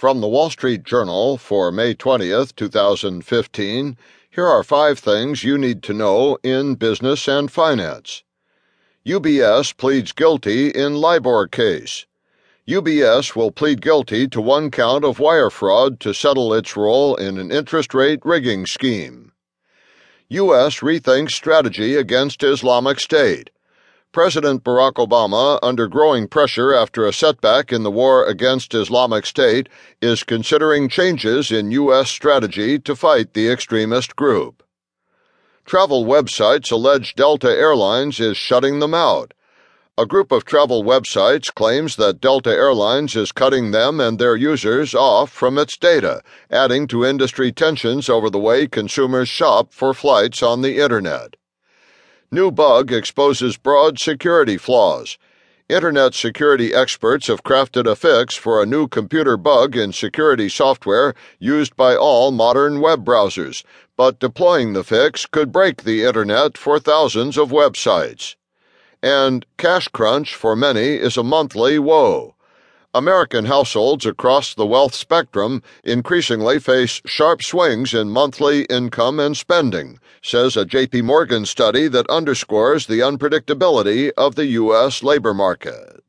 From the Wall Street Journal for May 20th, 2015, here are five things you need to know in business and finance. UBS pleads guilty in LIBOR case. UBS will plead guilty to one count of wire fraud to settle its role in an interest rate rigging scheme. U.S. rethinks strategy against Islamic State. President Barack Obama, under growing pressure after a setback in the war against Islamic State, is considering changes in U.S. strategy to fight the extremist group. Travel websites allege Delta Airlines is shutting them out. A group of travel websites claims that Delta Airlines is cutting them and their users off from its data, adding to industry tensions over the way consumers shop for flights on the Internet. New bug exposes broad security flaws. Internet security experts have crafted a fix for a new computer bug in security software used by all modern web browsers, but deploying the fix could break the Internet for thousands of websites. And cash crunch for many is a monthly woe. American households across the wealth spectrum increasingly face sharp swings in monthly income and spending, says a JP Morgan study that underscores the unpredictability of the U.S. labor market.